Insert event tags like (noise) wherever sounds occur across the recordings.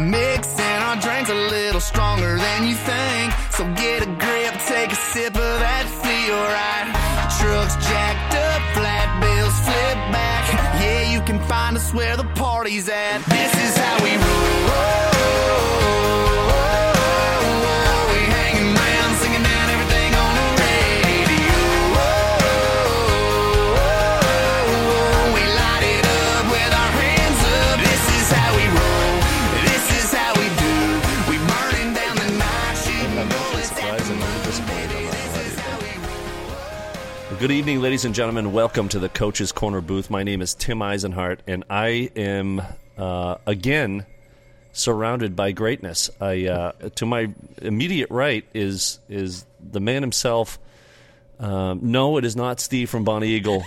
Mixing our drinks a little stronger than you think. So get a grip, take a sip of that feel right. Trucks jacked up, flat bills flip back. Yeah, you can find us where the party's at. This is how we roll. Good evening, ladies and gentlemen. Welcome to the Coach's Corner booth. My name is Tim Eisenhart, and I am uh, again surrounded by greatness. I, uh, to my immediate right is is the man himself. Um, no, it is not Steve from Bonnie Eagle.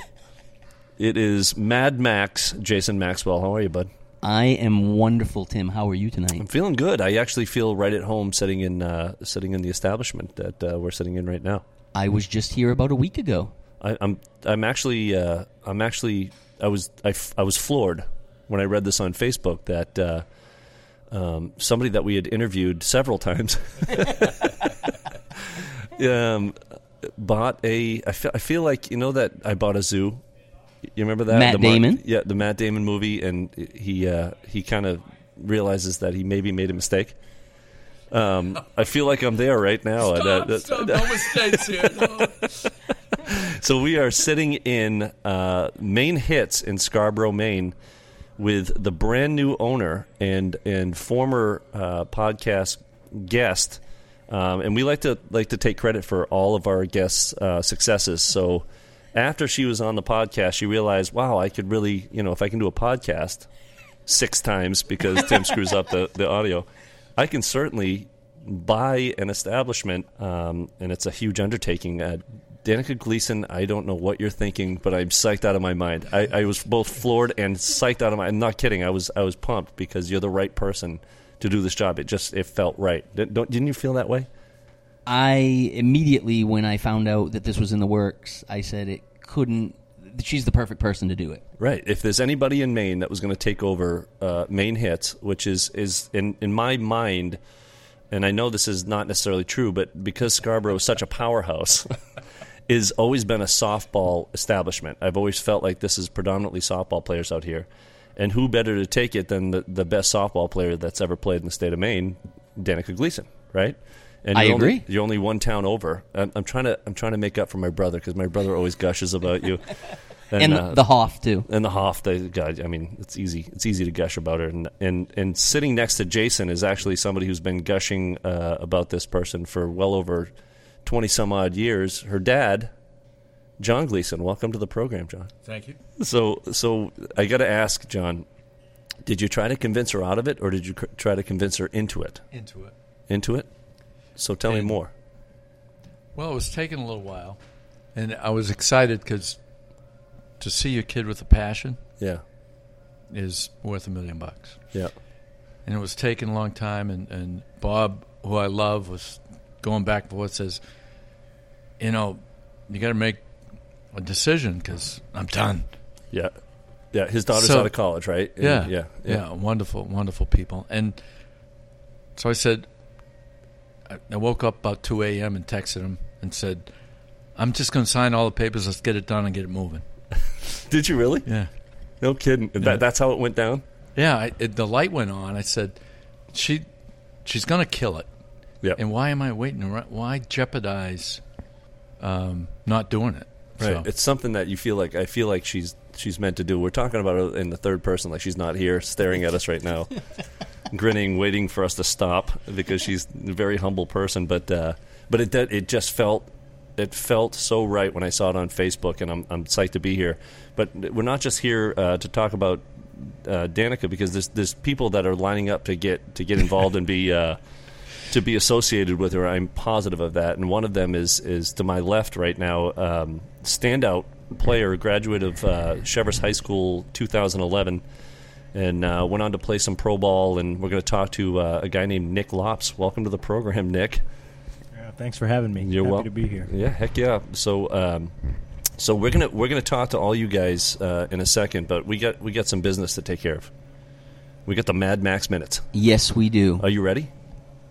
It is Mad Max, Jason Maxwell. How are you, bud? I am wonderful, Tim. How are you tonight? I'm tonight? feeling good. I actually feel right at home sitting in uh, sitting in the establishment that uh, we're sitting in right now. I was just here about a week ago. I, I'm I'm actually uh, I'm actually I was I, f- I was floored when I read this on Facebook that uh, um, somebody that we had interviewed several times (laughs) um, bought a I fe- I feel like you know that I bought a zoo. You remember that Matt The Mar- Damon? yeah, the Matt Damon movie, and he uh, he kind of realizes that he maybe made a mistake. Um, I feel like I'm there right now. and, uh, Stop, stop, no mistakes here. No. So we are sitting in uh, Maine Hits in Scarborough, Maine, with the brand new owner and and former uh, podcast guest, um, and we like to like to take credit for all of our guests' uh, successes. So after she was on the podcast, she realized, wow, I could really, you know, if I can do a podcast six times because Tim (laughs) screws up the, the audio, I can certainly buy an establishment, um, and it's a huge undertaking. Uh, Danica Gleason, I don't know what you're thinking, but I'm psyched out of my mind. I, I was both floored and psyched out of my. I'm not kidding. I was I was pumped because you're the right person to do this job. It just it felt right. Didn't, don't, didn't you feel that way? I immediately, when I found out that this was in the works, I said it couldn't. She's the perfect person to do it. Right. If there's anybody in Maine that was going to take over uh, Maine Hits, which is is in in my mind, and I know this is not necessarily true, but because Scarborough is such a powerhouse, (laughs) is always been a softball establishment. I've always felt like this is predominantly softball players out here, and who better to take it than the, the best softball player that's ever played in the state of Maine, Danica Gleason, right? And I you're only- agree. you're only one town over. I'm, I'm trying to I'm trying to make up for my brother because my brother always gushes about you. (laughs) And, uh, the Hoff, too. and the Hoff, the God, I mean, it's easy. It's easy to gush about her. And and and sitting next to Jason is actually somebody who's been gushing uh, about this person for well over twenty some odd years. Her dad, John Gleason. Welcome to the program, John. Thank you. So so I got to ask, John, did you try to convince her out of it, or did you try to convince her into it? Into it. Into it. So tell me more. Well, it was taking a little while, and I was excited because to see a kid with a passion Yeah. is worth a million bucks. Yeah. And it was taking a long time, and, and Bob, who I love, was going back and forth. Says, you know, you got to make a decision because I'm done. Yeah. Yeah. His daughter's So- out of college, right? And- Yeah, Yeah. yeah, wonderful, wonderful people. And so I said, I, I woke up about two a.m. and texted him and said, "I'm just going to sign all the papers. Let's get it done and get it moving." (laughs) Did you really? Yeah, No kidding. Yeah. That, that's how it went down. yeah. I, it, the light went on. I said, "She, she's going to kill it." Yeah. And why am I waiting? Why jeopardize um, not doing it? Right. So, It's something that you feel like I feel like she's she's meant to do. We're talking about her in the third person, like she's not here, staring at us right now, (laughs) grinning, waiting for us to stop because she's a very humble person. But uh, but it it just felt it felt so right when I saw it on Facebook, and I'm I'm psyched to be here. But we're not just here uh, to talk about uh, Danica because there's there's people that are lining up to get to get involved and be. To be associated with her. I'm positive of that, and one of them is is to my left right now. Um, standout player, graduate of uh, Cheverus High School 2011, and uh, went on to play some pro ball. And we're going to talk to uh, a guy named Nick Lops. Welcome to the program, Nick. Yeah, thanks for having me. You're welcome to be here. Yeah, heck yeah. So, um, so we're gonna we're gonna talk to all you guys uh, in a second, but we got we got some business to take care of. We got the Mad Max minutes. Yes, we do. Are you ready?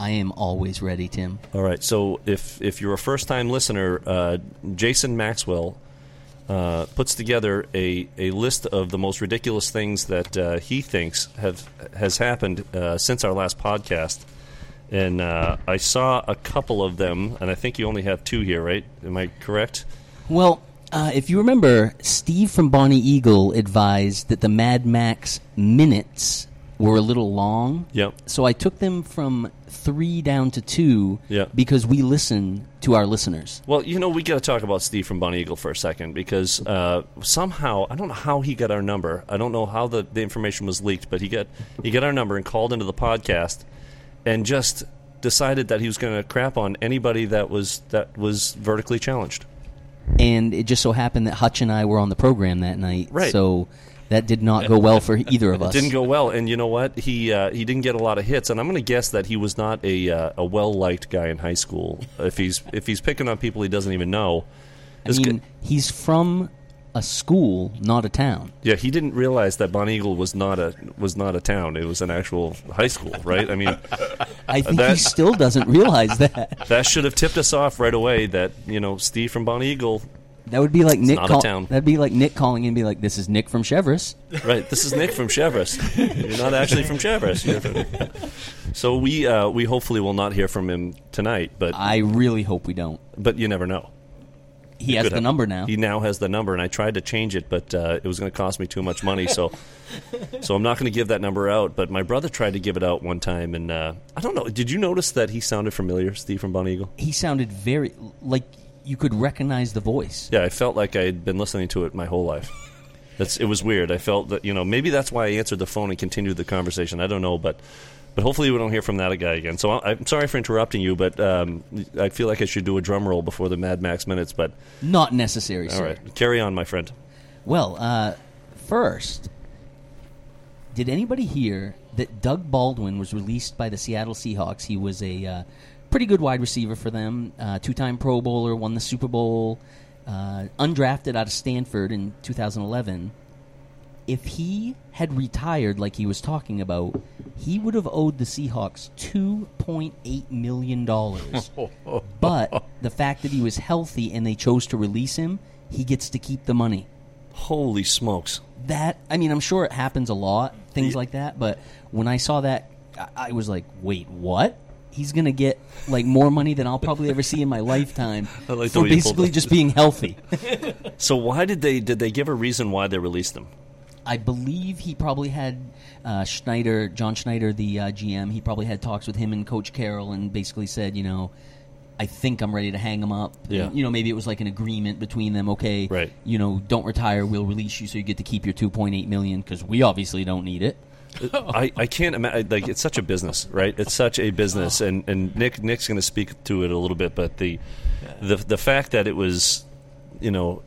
I am always ready, Tim. All right. So if if you're a first time listener, uh, Jason Maxwell uh, puts together a, a list of the most ridiculous things that uh, he thinks have has happened uh, since our last podcast. And uh, I saw a couple of them, and I think you only have two here, right? Am I correct? Well, uh, if you remember, Steve from Bonnie Eagle advised that the Mad Max minutes were a little long. Yep. So I took them from three down to two Yeah. because we listen to our listeners. Well, you know, we got to talk about Steve from Bonnie Eagle for a second because uh, somehow I don't know how he got our number. I don't know how the, the information was leaked, but he got he got our number and called into the podcast and just decided that he was going to crap on anybody that was that was vertically challenged. And it just so happened that Hutch and I were on the program that night. Right. So that did not go well for either of (laughs) us. Didn't go well, and you know what? He uh, he didn't get a lot of hits, and I'm going to guess that he was not a uh, a well liked guy in high school. If he's if he's picking on people he doesn't even know, I mean, guy- he's from a school, not a town. Yeah, he didn't realize that Bonnie Eagle was not a was not a town. It was an actual high school, right? I mean, (laughs) I think That- he still doesn't realize that. (laughs) that should have tipped us off right away. That you know, Steve from Bonnie Eagle, That would be like Nick. not a Call- town. That'd be like Nick calling in and be like, "This is Nick from Cheverus." (laughs) right? This is Nick from Cheverus. You're not actually from. You're- (laughs) So we uh, we hopefully will not hear from him tonight, but I really hope we don't. but you never know. He has Could the have- number now. He now has the number, and I tried to change it, but uh, it was going to cost me too much money. So, (laughs) so I'm not going to give that number out. But my brother tried to give it out one time, and uh, I don't know. Did you notice that he sounded familiar, Steve from Bonnie Eagle? He sounded very like you could recognize the voice. Yeah, I felt like I had been listening to it my whole life. That's it was weird. I felt that you know maybe that's why I answered the phone and continued the conversation. I don't know, but but hopefully we don't hear from that guy again. So I- I'm sorry for interrupting you, but um, I feel like I should do a drum roll before the Mad Max minutes. But Not necessary, all sir. right, carry on, my friend. Well, uh, first, did anybody hear that Doug Baldwin was released by the Seattle Seahawks? He was a uh, pretty good wide receiver for them, uh, two-time Pro Bowler, won the Super Bowl, uh, undrafted out of Stanford in 2011. If he had retired like he was talking about, he would have owed the Seahawks $2.8 million. (laughs) but the fact that he was healthy and they chose to release him, he gets to keep the money Holy smokes! that I mean, I'm sure it happens a lot, things like that. But when I saw that, I, I was like, "Wait, what? He's gonna get like more money than I'll probably ever see in my lifetime (laughs) like for way you pulled basically just being healthy." (laughs) So why did they did they give a reason why they released him? I believe he probably had uh, Schneider, John Schneider, the uh, GM. He probably had talks with him and Coach Carroll, and basically said, you know. I think I'm ready to hang him up. Yeah. You know, maybe it was like an agreement between them. Okay, Right. You know, don't retire. We'll release you so you get to keep your 2.8 million because we obviously don't need it. (laughs) I, I can't imagine. Like it's such a business, right? It's such a business, and, and Nick Nick's going to speak to it a little bit, but the the the fact that it was, you know,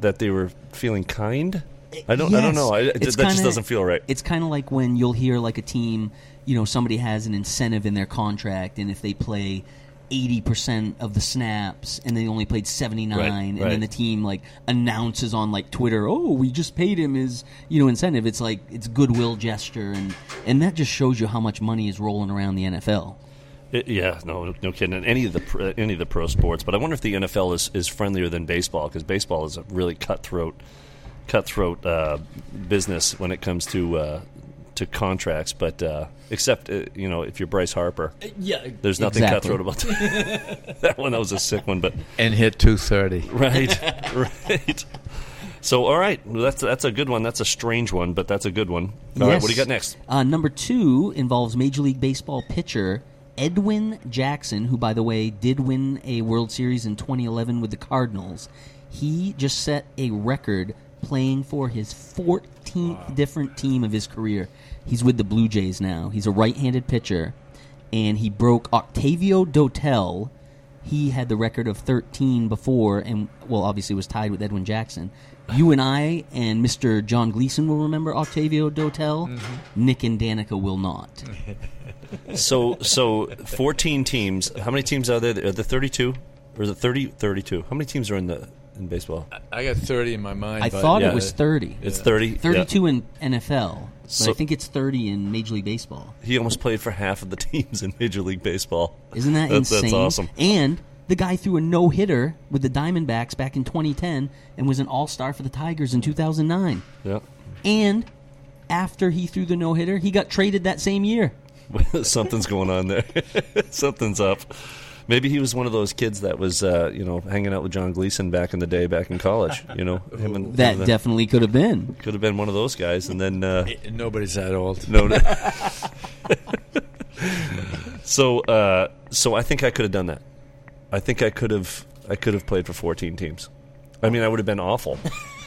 that they were feeling kind. I don't. I don't know. I, that just kinda- doesn't feel right. It's kind of like when you'll hear like a team, you know, somebody has an incentive in their contract, and if they play eighty percent of the snaps and they only played seventy nine, Right, and right. then the team like announces on like Twitter, "Oh, we just paid him his you know incentive." It's like it's goodwill gesture, and and that just shows you how much money is rolling around the NFL. It- yeah, no, no kidding. And Any of the pro- any of the pro sports, but I wonder if the NFL is, is friendlier than baseball because baseball is a really cutthroat cutthroat uh, business when it comes to uh, to contracts. But uh, except uh, you know if you're Bryce Harper, Yeah, there's nothing exactly. cutthroat about that. (laughs) that one. That was a sick one, but and hit 230. right, right. So all right, well, that's that's a good one. That's a strange one, but that's a good one. All right, what do you got next? Uh, number two involves Major League Baseball pitcher Edwin Jackson, who, by the way, did win a World Series in 2011 with the Cardinals. He just set a record playing for his 14th different team of his career. He's with the Blue Jays now. He's a right-handed pitcher, and he broke Octavio Dotel. He had the record of 13 before, and well, obviously was tied with Edwin Jackson. You and I and Mr. John Gleason will remember Octavio Dotel. Mm-hmm. Nick and Danica will not. (laughs) So so 14 teams. How many teams are there? Are there 32 or is it 30? 32. How many teams are in the in baseball? I got 30 in my mind. I but- thought yeah. it was 30. It's 30. yeah. 32 in NFL, but So- I think it's 30 in Major League Baseball. He almost played for half of the (laughs) teams in Major League Baseball. Isn't that (laughs) That's- insane? That's awesome. And the guy threw a no hitter with the Diamondbacks back in 2010 and was an All Star for the Tigers in 2009. Yeah. And after he threw the no hitter, he got traded that same year. (laughs) Something's going on there. Something's up. Maybe he was one of those kids that was, uh, you know, hanging out with John Gleason back in the day, back in college. You know, (laughs) him and That him definitely could have been. could have been one of those guys. And then, uh, And Nobody's that old. no, no. (laughs) so, uh, so I think I could have done that. I think I could have, I could have played for 14 teams. I mean, I would have been awful,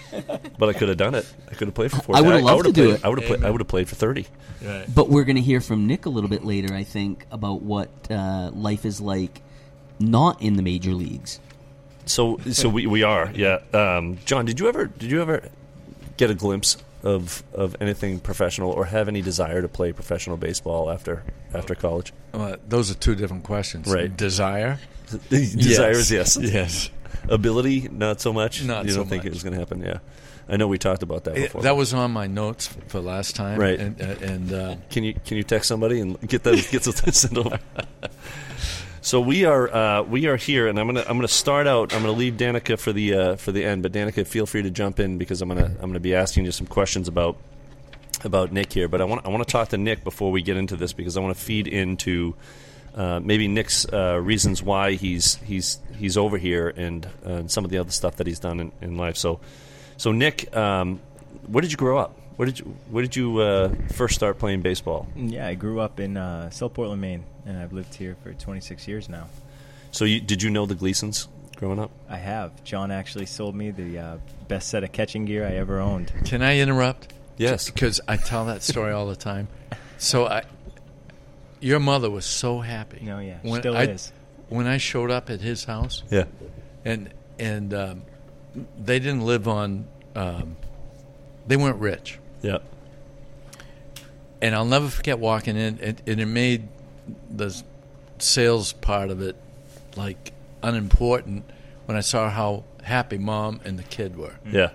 (laughs) but I could have done it. I could have played for 14. I would have loved would've to do played- it. I would have played. I would have played for 30. Right. But we're going to hear from Nick a little bit later, I think, about what uh, life is like not in the major leagues. So, so we, we are, yeah. Um, John, did you ever did you ever get a glimpse of of anything professional or have any desire to play professional baseball after after college? Well, those are two different questions. Right. Desire? (laughs) Desires, yes. (laughs) Yes. Ability, not so much. Not you don't think much. it was going to happen? Yeah, I know we talked about that It- before. that was on my notes for last time. Right. And, uh, and uh, Can you can you text somebody and get that get those sent over? (laughs) So we are uh, we are here, and I'm gonna I'm gonna start out. I'm gonna leave Danica for the uh, for the end, but Danica, feel free to jump in because I'm gonna I'm gonna be asking you some questions about about Nick here. But I want I want to talk to Nick before we get into this because I want to feed into uh, maybe Nick's uh, reasons why he's he's he's over here and uh, some of the other stuff that he's done in, in life. So so Nick, um, where did you grow up? Where did you where did you uh, first start playing baseball? Yeah, I grew up in uh, South Portland, Maine, and I've lived here for 26 years now. So you, did you know the Gleasons growing up? I have. John actually sold me the uh, best set of catching gear I ever owned. can I interrupt? Yes. Because I tell that story all the time. So I, your mother was so happy. No, yeah, When still I, is. When I showed up at his house, Yeah. and and um, they didn't live on, um, they weren't rich. Yeah. and I'll never forget walking in, and, and it made the sales part of it like unimportant when I saw how happy mom and the kid were. Mm. Yeah.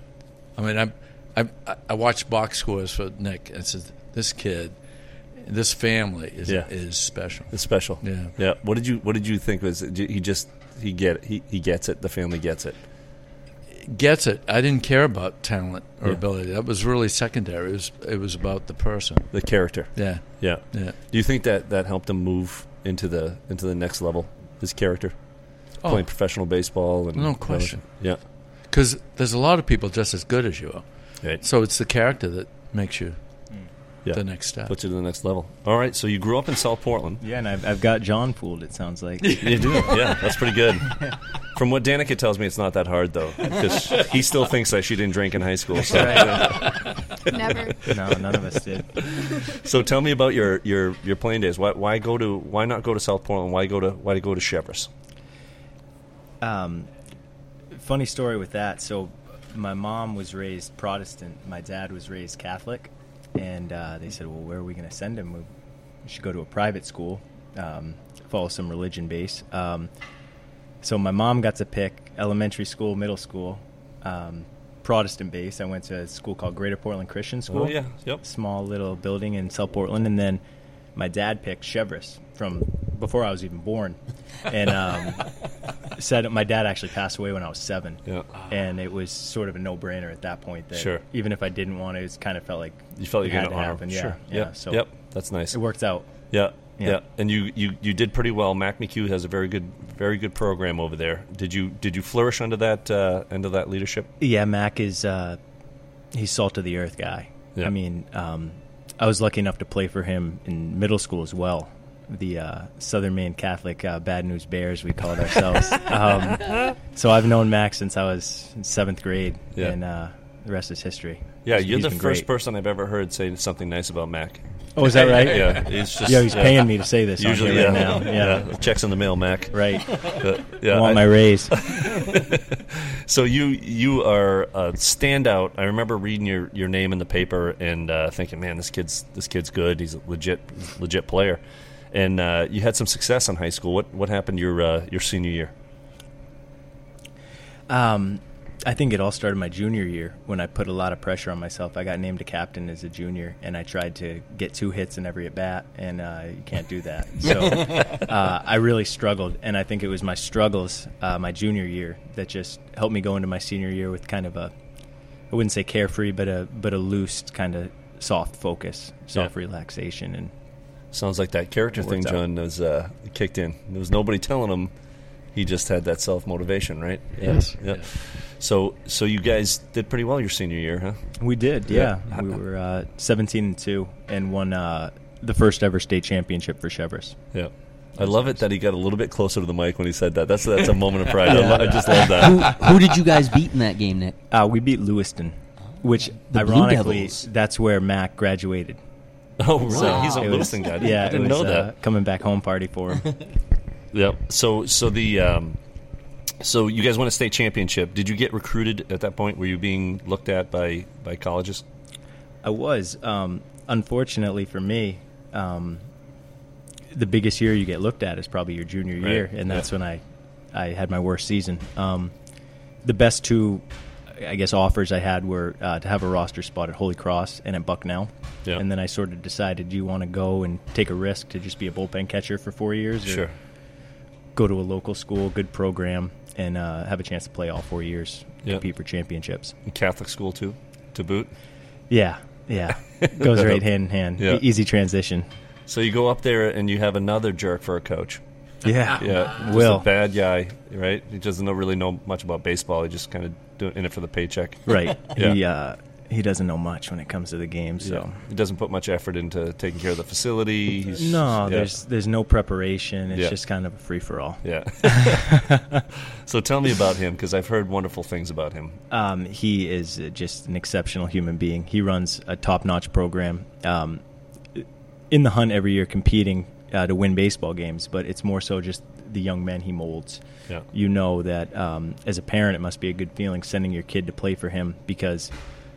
I mean, I I I watched box scores for Nick and said this kid, this family is Yeah. is special. It's special. Yeah. Yeah. What did you What did you think was he just he get it. he he gets it. The family gets it. Gets it. I didn't care about talent or Yeah. ability. That was really secondary. It was it was about the person. The character. Yeah, Yeah. yeah. Do you think that that helped him move into the into the next level? His character, Oh, playing professional baseball, and No question. Yeah. because there's a lot of people just as good as you are. Right. So it's the character that makes you Yeah. the next step. Puts you to the next level. All right. So you grew up in South Portland. Yeah, and I've, I've got John fooled, it sounds like. (laughs) You do. Yeah. That's pretty good. From what Danica tells me, it's not that hard though, because he still thinks that she didn't drink in high school. So, Never. no, none of us did. so tell me about your, your, your playing days. Why, why go to why not go to South Portland? Why go to why go to Cheverus? Um, funny story with that. So, my mom was raised Protestant. My dad was raised Catholic, and uh, they said, "Well, where are we going to send him? We should go to a private school, um, follow some religion base." Um, so, my mom got to pick elementary school, middle school, um, Protestant base. I went to a school called Greater Portland Christian School. Oh yeah. Yep. small little building in South Portland, and then my dad picked Cheverus from before I was even born, and um, (laughs) said my dad actually passed away when I was seven, Yeah. and it was sort of a no-brainer at that point. That Sure. even if I didn't want to, it kind of felt like You felt you had to happen. Yeah, Sure. yeah. Yep. So yep. That's nice. it worked out. Yeah. yeah. Yeah. And you, you, you did pretty well. Mac McHugh has a very good very good program over there. Did you did you flourish under that uh, under that leadership? Yeah, Mac is uh, he's salt of the earth guy. Yeah. I mean, um, I was lucky enough to play for him in middle school as well. The uh, Southern Maine Catholic uh, Bad News Bears, we called ourselves. (laughs) um, so I've known Mac since I was in seventh grade, Yeah. and uh, the rest is history. Yeah, He's- you're he's the first great. person I've ever heard say something nice about Mac. Oh, is that (laughs) right? Yeah, he's just Yo, he's yeah. paying me to say this. Usually, here yeah, right now. Yeah, Checks in the mail, Mac. right. Uh, yeah, I want I- my raise. (laughs) So you you are a standout. I remember reading your, your name in the paper and uh, thinking, man, this kid's this kid's good. He's a legit legit player. And uh, you had some success in high school. What what happened your uh, your senior year? Um, I think it all started my junior year when I put a lot of pressure on myself. I got named a captain as a junior, and I tried to get two hits in every at bat, and uh, you can't do that. (laughs) So uh, I really struggled, and I think it was my struggles uh, my junior year that just helped me go into my senior year with kind of a, I wouldn't say carefree, but a but a loose kind of soft focus, soft Yeah. relaxation, and Sounds like that character thing, out. John, was uh, kicked in. There was nobody telling him. He just had that self motivation, right? Yes. Yeah. Yeah. So, so you guys did pretty well your senior year, huh? We did, Yeah. yeah. We were uh, 17 and 2 and won uh, the first ever state championship for Cheverus. Yeah. I love it that he got a little bit closer to the mic when he said that. That's that's a moment of (laughs) pride. I, I just love that. who, who did you guys beat in that game, Nick? Uh, we beat Lewiston, which The ironically, that's where Mac graduated. (laughs) Oh, really? Wow. He's a It was- Lewiston guy. Yeah, I didn't was, know uh, that. coming back home party for him. (laughs) Yep. So, so the um, so you guys won a state championship. Did you get recruited at that point? Were you being looked at by by colleges? I was. Um, unfortunately for me, um, the biggest year you get looked at is probably your junior Right, year, and that's yeah. when I, I had my worst season. Um, the best two, I guess, offers I had were uh, to have a roster spot at Holy Cross and at Bucknell. Yeah. And then I sort of decided, do you want to go and take a risk to just be a bullpen catcher for four years, or Sure. go to a local school, good program, and uh, have a chance to play all four years, Yeah. compete for championships? Catholic school too, to boot. Yeah, yeah, goes right (laughs) hand in hand. Yeah. Easy transition. So you go up there and you have another jerk for a coach. Yeah, Yeah, just Will. a bad guy, right? He doesn't know, really know much about baseball. He just kind of doing in it for the paycheck. (laughs) right. Yeah. He uh, he doesn't know much when it comes to the game. So He doesn't put much effort into taking care of the facility. He's, no, yeah. there's there's no preparation. It's Yeah. just kind of a free for all. yeah. (laughs) so tell me about him because I've heard wonderful things about him. Um, he is uh, just an exceptional human being. He runs a top notch program. Um, in the hunt every year, competing uh, to win baseball games, but it's more so just the young men he molds. Yeah. You know that um, as a parent, it must be a good feeling sending your kid to play for him because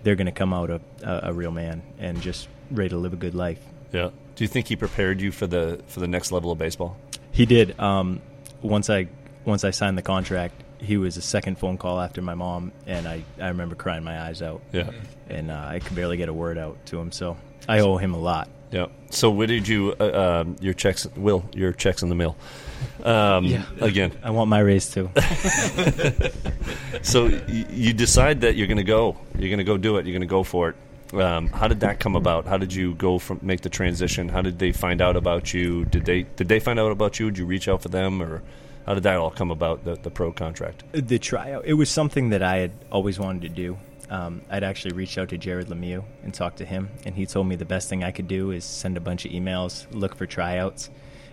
they're going to come out a, a, real man and just ready to live a good life. Yeah. Do you think he prepared you for the for the next level of baseball? He did. Um, once I once I signed the contract, he was a second phone call after my mom, and I, I remember crying my eyes out, Yeah. and uh, I could barely get a word out to him. So I owe him a lot. Yeah. So where did you uh, um, your checks? Will your checks in the mail? Um, Yeah. Again. I want my raise too. (laughs) So y- you decide that you're going to go. You're going to go do it. You're going to go for it. Um, how did that come about? How did you go from make the transition? How did they find out about you? Did they did they find out about you? Did you reach out for them, or how did that all come about? The, the pro contract. the tryout, it was something that I had always wanted to do. Um, I'd actually reached out to Jared Lemieux and talked to him, and he told me the best thing I could do is send a bunch of emails, look for tryouts,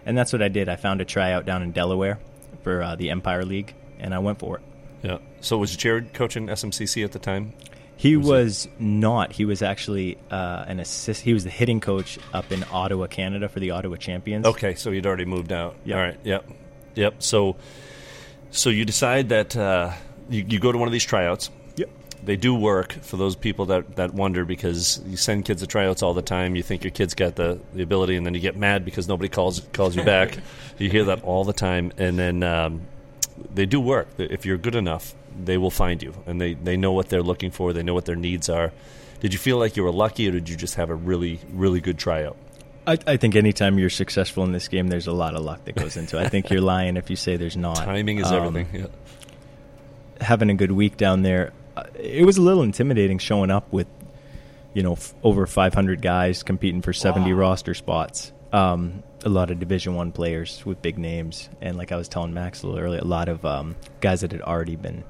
and that's what I did. I found a tryout down in Delaware for uh, the Empire League, and I went for it. Yeah. So was Jared coaching SMCC at the time? He Was was, not. He was actually uh, an assist. He was the hitting coach up in Ottawa, Canada, for the Ottawa Champions. Okay, so you'd already moved out. Yep. All right. Yep. Yep. So, so you decide that uh, you, you go to one of these tryouts. Yep. They do work for those people that, that wonder because you send kids to tryouts all the time. You think your kid's got the, the ability, and then you get mad because nobody calls calls you back. (laughs) you hear that all the time, and then um, they do work. If you're good enough, they will find you, and they, they know what they're looking for. They know what their needs are. Did you feel like you were lucky, or did you just have a really really good tryout? I, I think anytime you're successful in this game, there's a lot of luck that goes into it. I think you're (laughs) lying if you say there's not. Timing is Um, everything. Yeah. having a good week down there, it was a little intimidating showing up with, you know, f- over 500 guys competing for 70 roster spots. Um, a lot of Division One players with big names, and like I was telling Max a little earlier, a lot of um, guys that had already been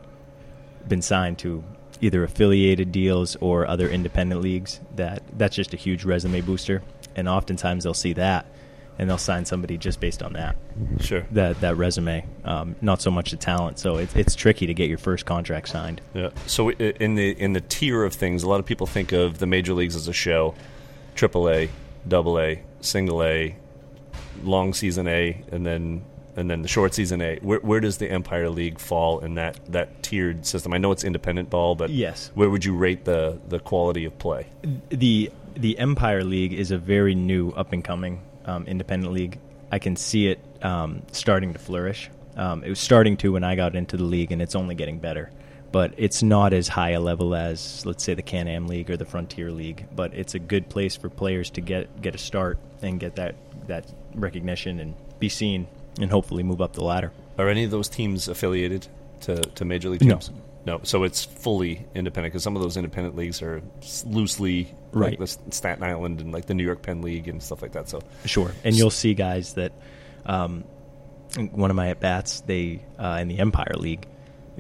been signed to either affiliated deals or other independent leagues. That that's just a huge resume booster, and oftentimes they'll see that, and they'll sign somebody just based on that Sure. that that resume, um, not so much the talent. So it, it's tricky to get your first contract signed. Yeah. So in the in the tier of things, a lot of people think of the major leagues as a show, triple A, double A, single A, long season A, and then and then the short season A. Where, where does the Empire League fall in that that tiered system? I know it's independent ball, but Yes. where would you rate the the quality of play? the The Empire League is a very new, up and coming um, independent league. I can see it um, starting to flourish. Um, it was starting to when I got into the league, and it's only getting better. but it's not as high a level as let's say the Can-Am League or the Frontier League. But it's a good place for players to get get a start and get that that recognition and be seen and hopefully move up the ladder. Are any of those teams affiliated to, to major league teams? No. So it's fully independent because some of those independent leagues are loosely Right. like the Staten Island and like the New York Penn League and stuff like that. So Sure, and you'll see guys that um, one of my at bats they uh, in the Empire League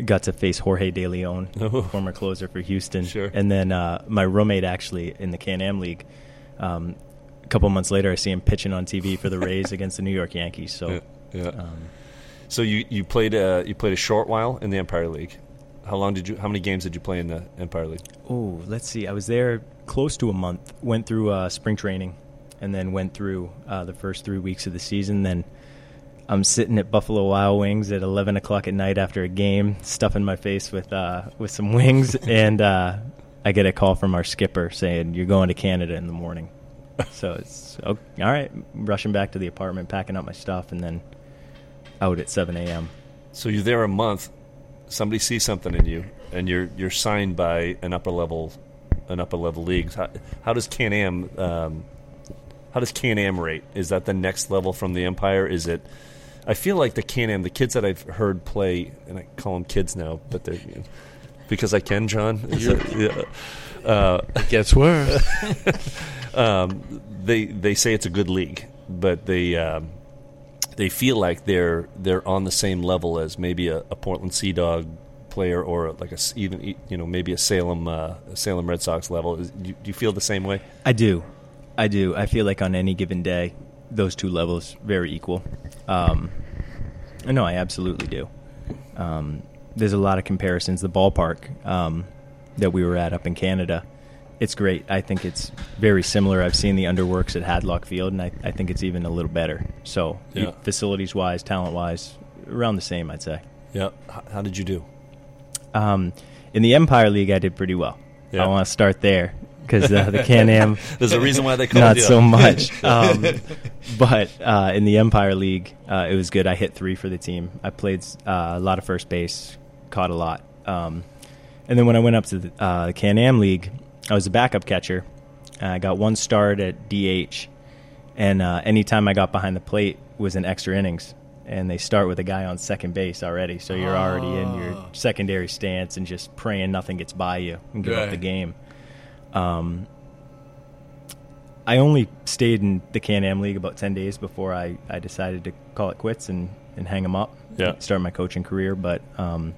got to face Jorge De Leon, (laughs) Oh. former closer for Houston. Sure. and then uh, my roommate actually in the Can Am League. Um, a couple months later, I see him pitching on TV for the Rays (laughs) against the New York Yankees. So, yeah. yeah. um, so you, you played uh, you played a short while in the Empire League. How long did you? How many games did you play in the Empire League? oh, let's see. I was there close to a month. Went through uh, spring training, and then went through uh, the first three weeks of the season. Then I'm sitting at Buffalo Wild Wings at 11 o'clock at night after a game, stuffing my face with uh, with some wings, (laughs) and uh, I get a call from our skipper saying you're going to Canada in the morning. (laughs) So it's oh, all right. Rushing back to the apartment, packing up my stuff, and then out at 7 a.m. So you're there a month. Somebody sees something in you, and you're you're signed by an upper level, an upper level league. How, how does Can Am? Um, how does Can Am rate? Is that the next level from the Empire? Is it? I feel like the Can Am, the kids that I've heard play, and I call them kids now, but they're because I can, John. It- yeah. Uh, (laughs) It gets worse. (laughs) um, they they say it's a good league, but they um, they feel like they're they're on the same level as maybe a, a Portland Sea Dog player or like a even you know maybe a Salem uh, a Salem Red Sox level. Is, do, you, do you feel the same way? I do. I do. I feel like on any given day, those two levels very equal. Um, no, I absolutely do. Um, there's a lot of comparisons. The ballpark um, that we were at up in Canada, it's great. I think it's very similar. I've seen the underworks at Hadlock Field, and I, I think it's even a little better. So, Yeah. facilities wise, talent wise, around the same, I'd say. Yeah. How, how did you do? Um, in the Empire League, I did pretty well. Yeah. I want to start there because uh, the Can Am. (laughs) There's a reason why they call not you. so (laughs) much. Um, (laughs) but uh, in the Empire League, uh, it was good. I hit three for the team. I played uh, a lot of first base, caught a lot. Um, and then when I went up to the uh, Can Am League, I was a backup catcher. I got one start at DH, and uh, anytime I got behind the plate was in extra innings. And they start with a guy on second base already, so you're already in your secondary stance and just praying nothing gets by you and give up the game. Um, I only stayed in the Can Am League about 10 days before I, I decided to call it quits and, and hang them up. Yeah. Start my coaching career, but um,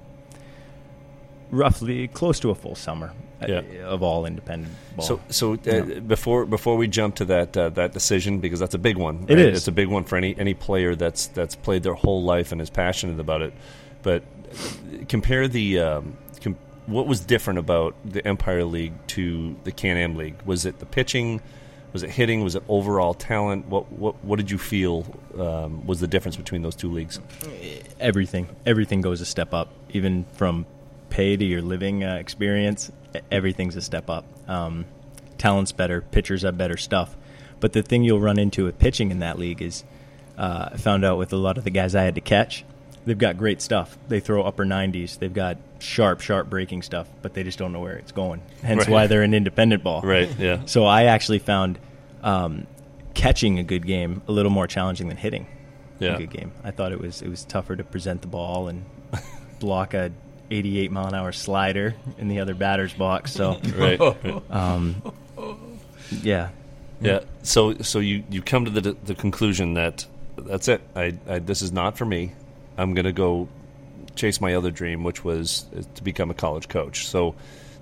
roughly close to a full summer Yeah. of all independent ball. So, so uh, Yeah. before before we jump to that uh, that decision, because that's a big one. It right? is. It's a big one for any any player that's that's played their whole life and is passionate about it. But compare the um, com- what was different about the Empire League to the Can Am League. Was it the pitching? Was it hitting? Was it overall talent? What what what did you feel um, was the difference between those two leagues? everything everything goes a step up even from pay to your living uh, experience everything's a step up um, talent's better pitchers have better stuff but the thing you'll run into with pitching in that league is uh, i found out with a lot of the guys i had to catch they've got great stuff they throw upper 90s they've got sharp sharp breaking stuff but they just don't know where it's going hence Right. why they're an independent ball Right. Yeah. so I actually found um, catching a good game a little more challenging than hitting Yeah. a good game. I thought it was it was tougher to present the ball and block a 88 mile an hour slider in the other batter's box. So (laughs) Right. right. (laughs) um, yeah, Yeah. So so you, you come to the the conclusion that that's it. I, I this is not for me. I'm going to go chase my other dream, which was uh, to become a college coach. So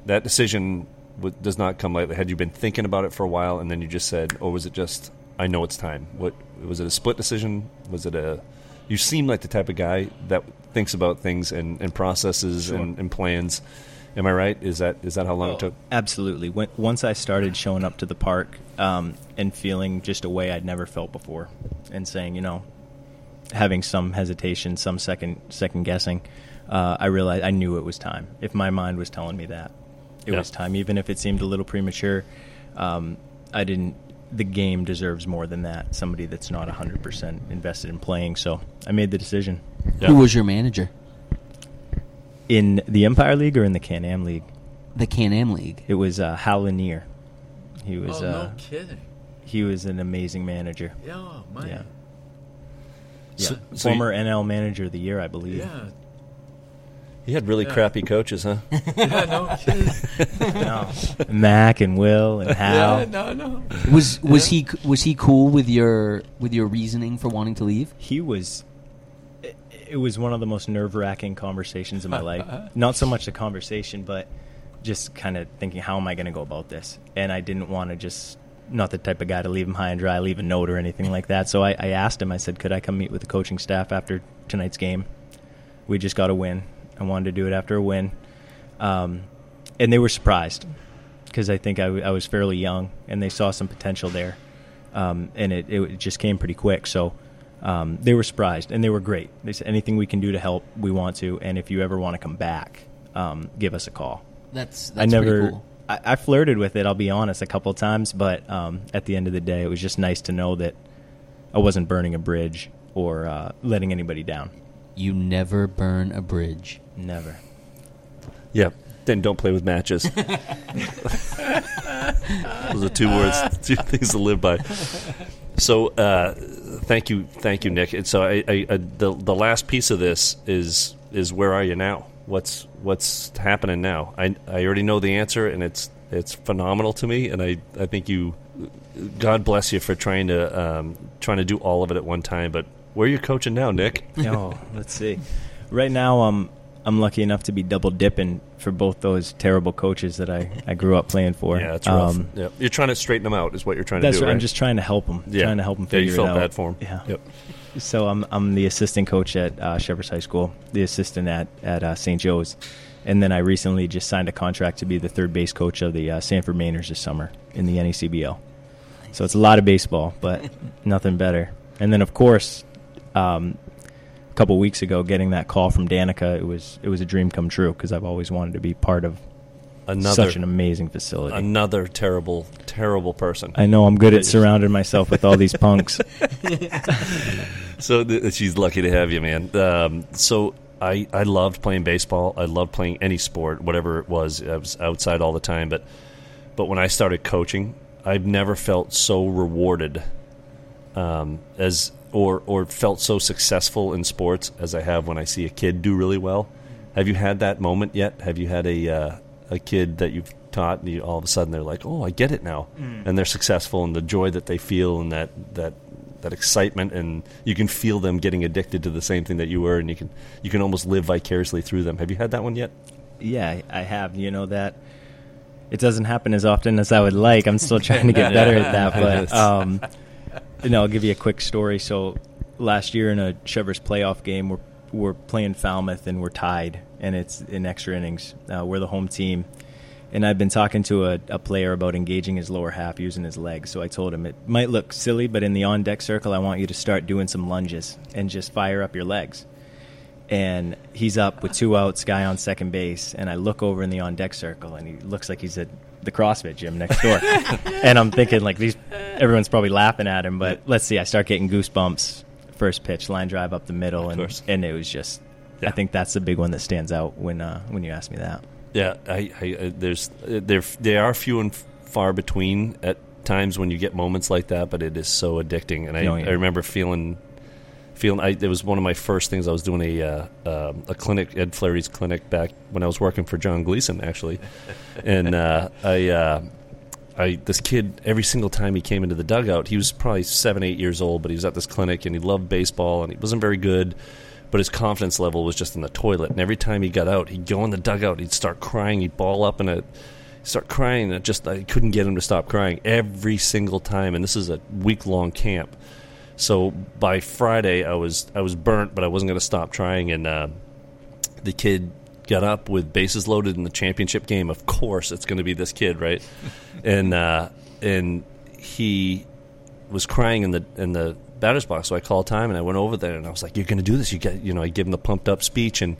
that decision w- does not come lightly. Had you been thinking about it for a while, and then you just said, or was it just I know it's time? What was it? A split decision? Was it a? You seem like the type of guy that thinks about things and, and processes and, and plans. Am I right? Is that is that how long it took? absolutely. When, once I started showing up to the park um, and feeling just a way I'd never felt before, and saying, you know, having some hesitation, some second second guessing, uh, I realized I knew it was time. If my mind was telling me that, it Yeah. was time, even if it seemed a little premature. Um, I didn't. The game deserves more than that. Somebody that's not hundred percent invested in playing. So I made the decision. Yeah. Who was your manager? In the Empire League or in the Can Am League? The Can Am League. It was uh, Hal Lanier. He was oh, uh, no kidding. he was an amazing manager. Yeah, oh, man. Yeah. So- Yeah. so you- Former NL Manager of the Year, I believe. Yeah. He had really Yeah. crappy coaches, huh? (laughs) Yeah, no. (laughs) No. Mac and Will and Hal. yeah, no, no. Was was he was he cool with your with your reasoning for wanting to leave? he was it- it was one of the most nerve-wracking conversations in my life (laughs) uh-huh. not so much the conversation but just kind of thinking how am i going to go about this and i didn't want to just not the type of guy to leave him high and dry leave a note or anything like that so I, I asked him i said could i come meet with the coaching staff after tonight's game we just got a win i wanted to do it after a win um, and they were surprised because i think I, w- I was fairly young and they saw some potential there um, and it, it just came pretty quick. So um, they were surprised, and they were great. They said, "Anything we can do to help, we want to. And if you ever want to come back, um, give us a call." That's that's I never, cool. I, I flirted with it. I'll be honest, a couple of times, but um, at the end of the day, it was just nice to know that I wasn't burning a bridge or uh, letting anybody down. You never burn a bridge. Never. Yeah. Then don't play with matches. (laughs) Those are two words, two things to live by. So, uh, thank you, thank you, Nick. And so, I, I, I, the the last piece of this is is where are you now? What's what's happening now? I I already know the answer, and it's it's phenomenal to me. And I I think you, God bless you for trying to um, trying to do all of it at one time. But where are you coaching now, Nick? (laughs) oh, let's see. Right now, um, I'm lucky enough to be double dipping for both those terrible coaches that I, I grew up playing for. Yeah, that's rough. Um, yeah. You're trying to straighten them out, is what you're trying to do. right. Right? I'm just trying to help them. yeah. Trying to help them Yeah, figure you felt it out. bad for him. Yeah. Yep. So I'm I'm the assistant coach at uh, Cheverus High School, the assistant at at uh, St. Joe's, and then I recently just signed a contract to be the third base coach of the uh, Sanford Mainers this summer in the NECBL. So it's a lot of baseball, but (laughs) nothing better. And then of course, um, a couple weeks ago, getting that call from Danica, it was it was a dream come true because I've always wanted to be part of Another such an amazing facility. another terrible, terrible person. I know I'm good at surrounding myself with all these punks. (laughs) (laughs) So th- she's lucky to have you, man. Um, so I I loved playing baseball. I loved playing any sport, whatever it was. I was outside all the time, but but when I started coaching, I've never felt so rewarded um, as or or felt so successful in sports as I have when I see a kid do really well. Have you had that moment yet? Have you had a uh, a kid that you've taught and you, all of a sudden they're like, "Oh, I get it now," and they're successful and the joy that they feel and that that that excitement and you can feel them getting addicted to the same thing that you were and you can you can almost live vicariously through them. Have you had that one yet? Yeah, I have. You know that it doesn't happen as often as I would like. I'm still trying to get (laughs) better at that. But um, know, I'll give you a quick story. So last year in a Cheverus playoff game, we're we're playing Falmouth and we're tied, and it's in extra innings. Uh, we're the home team, and I've been talking to a, a player about engaging his lower half using his legs. So I told him it might look silly, but in the on deck circle, I want you to start doing some lunges and just fire up your legs and he's up with two outs, guy on second base, and I look over in the on deck circle, and he looks like he's at the CrossFit gym next door, (laughs) and I'm thinking like these, everyone's probably laughing at him, but let's see, I start getting goosebumps. First pitch, line drive up the middle, and and it was just, Yeah. I think that's the big one that stands out when uh, when you ask me that. Yeah, I, I, uh, there's uh, there they are few and far between at times when you get moments like that, but it is so addicting. And I, Oh, yeah. I remember feeling feeling I, it was one of my first things. I was doing a uh, um a clinic, Ed Flaherty's clinic, back when I was working for John Gleason, actually, (laughs) and uh, I. Uh, I, this kid, every single time he came into the dugout, he was probably seven, eight years old, but he was at this clinic and he loved baseball and he wasn't very good, but his confidence level was just in the toilet. And every time he got out, he'd go in the dugout, he'd start crying, he'd ball up in a, start crying, and just I couldn't get him to stop crying every single time. And this is a week long camp, so by Friday I was I was burnt, but I wasn't going to stop trying. And uh, the kid got up with bases loaded in the championship game. Of course, it's going to be this kid, right? (laughs) and uh, and he was crying in the in the batter's box. So I called time and I went over there and I was like, "You're going to do this. You got you know." I give him the pumped up speech and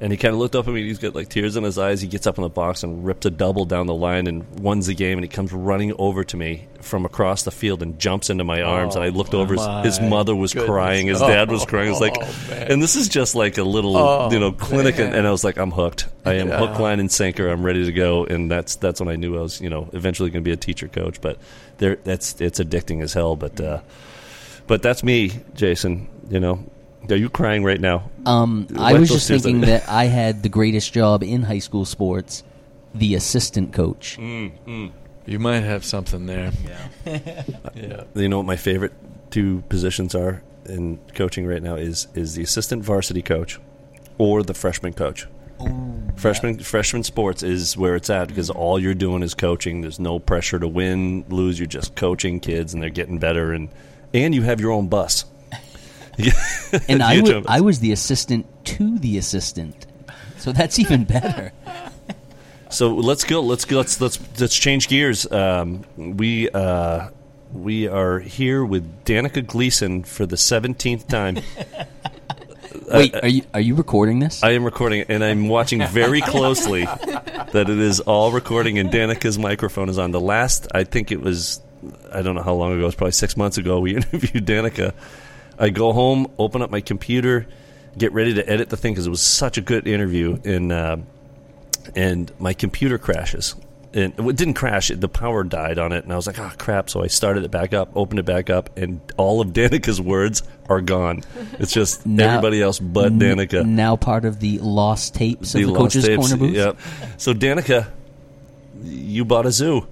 And he kind of looked up at me. He's got like tears in his eyes. He gets up in the box and rips a double down the line and wins the game. And he comes running over to me from across the field and jumps into my arms. and I looked over. His, his mother was goodness. crying. His dad was crying. It was like, Oh, and this is just like a little, Oh, you know, clinic. And, and I was like, I'm hooked. I am Yeah. hook, line, and sinker. I'm ready to go. And that's that's when I knew I was, you know, eventually going to be a teacher coach. But there, that's it's addicting as hell. But uh, but that's me, Jason. You know, are you crying right now? Um, I was just thinking that I had the greatest job in high school sports, the assistant coach. Mm. You might have something there. Yeah. (laughs) Yeah. You know what my favorite two positions are in coaching right now is is the assistant varsity coach or the freshman coach. freshman freshman sports is where it's at because all you're doing is coaching. There's no pressure to win, lose. You're just coaching kids, and they're getting better, and and you have your own bus. (laughs) And I I was the assistant to the assistant. So that's even (laughs) better. So let's go. Let's go. Let's let's let's change gears. Um, we uh, we are here with Danica Gleason for the seventeenth time. (laughs) Wait, are you are you recording this? I am recording, and I'm watching very closely that it is all recording, and Danica's microphone is on. The last, I think it was, I don't know how long ago. It was probably six months ago. We interviewed Danica. I go home, open up my computer, get ready to edit the thing because it was such a good interview, and uh, and my computer crashes. And it didn't crash; the power died on it, and I was like, "Ah, crap!" So I started it back up, opened it back up, and all of (laughs) Danica's words are gone. It's just Now- everybody else but N- Danica now part of the lost tapes of the, lost coaches' tapes, corner booth. Yep. So Danica, you bought a zoo.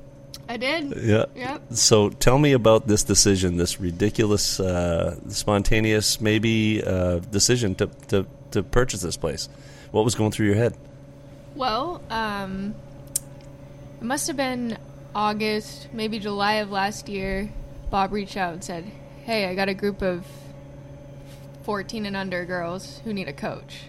I did. Yeah. Yep. So tell me about this decision, this ridiculous, uh, spontaneous, maybe uh, decision to, to to purchase this place. What was going through your head? Well, um, it must have been August, maybe July of last year. Bob reached out and said, "Hey, I got a group of 14 and under girls who need a coach."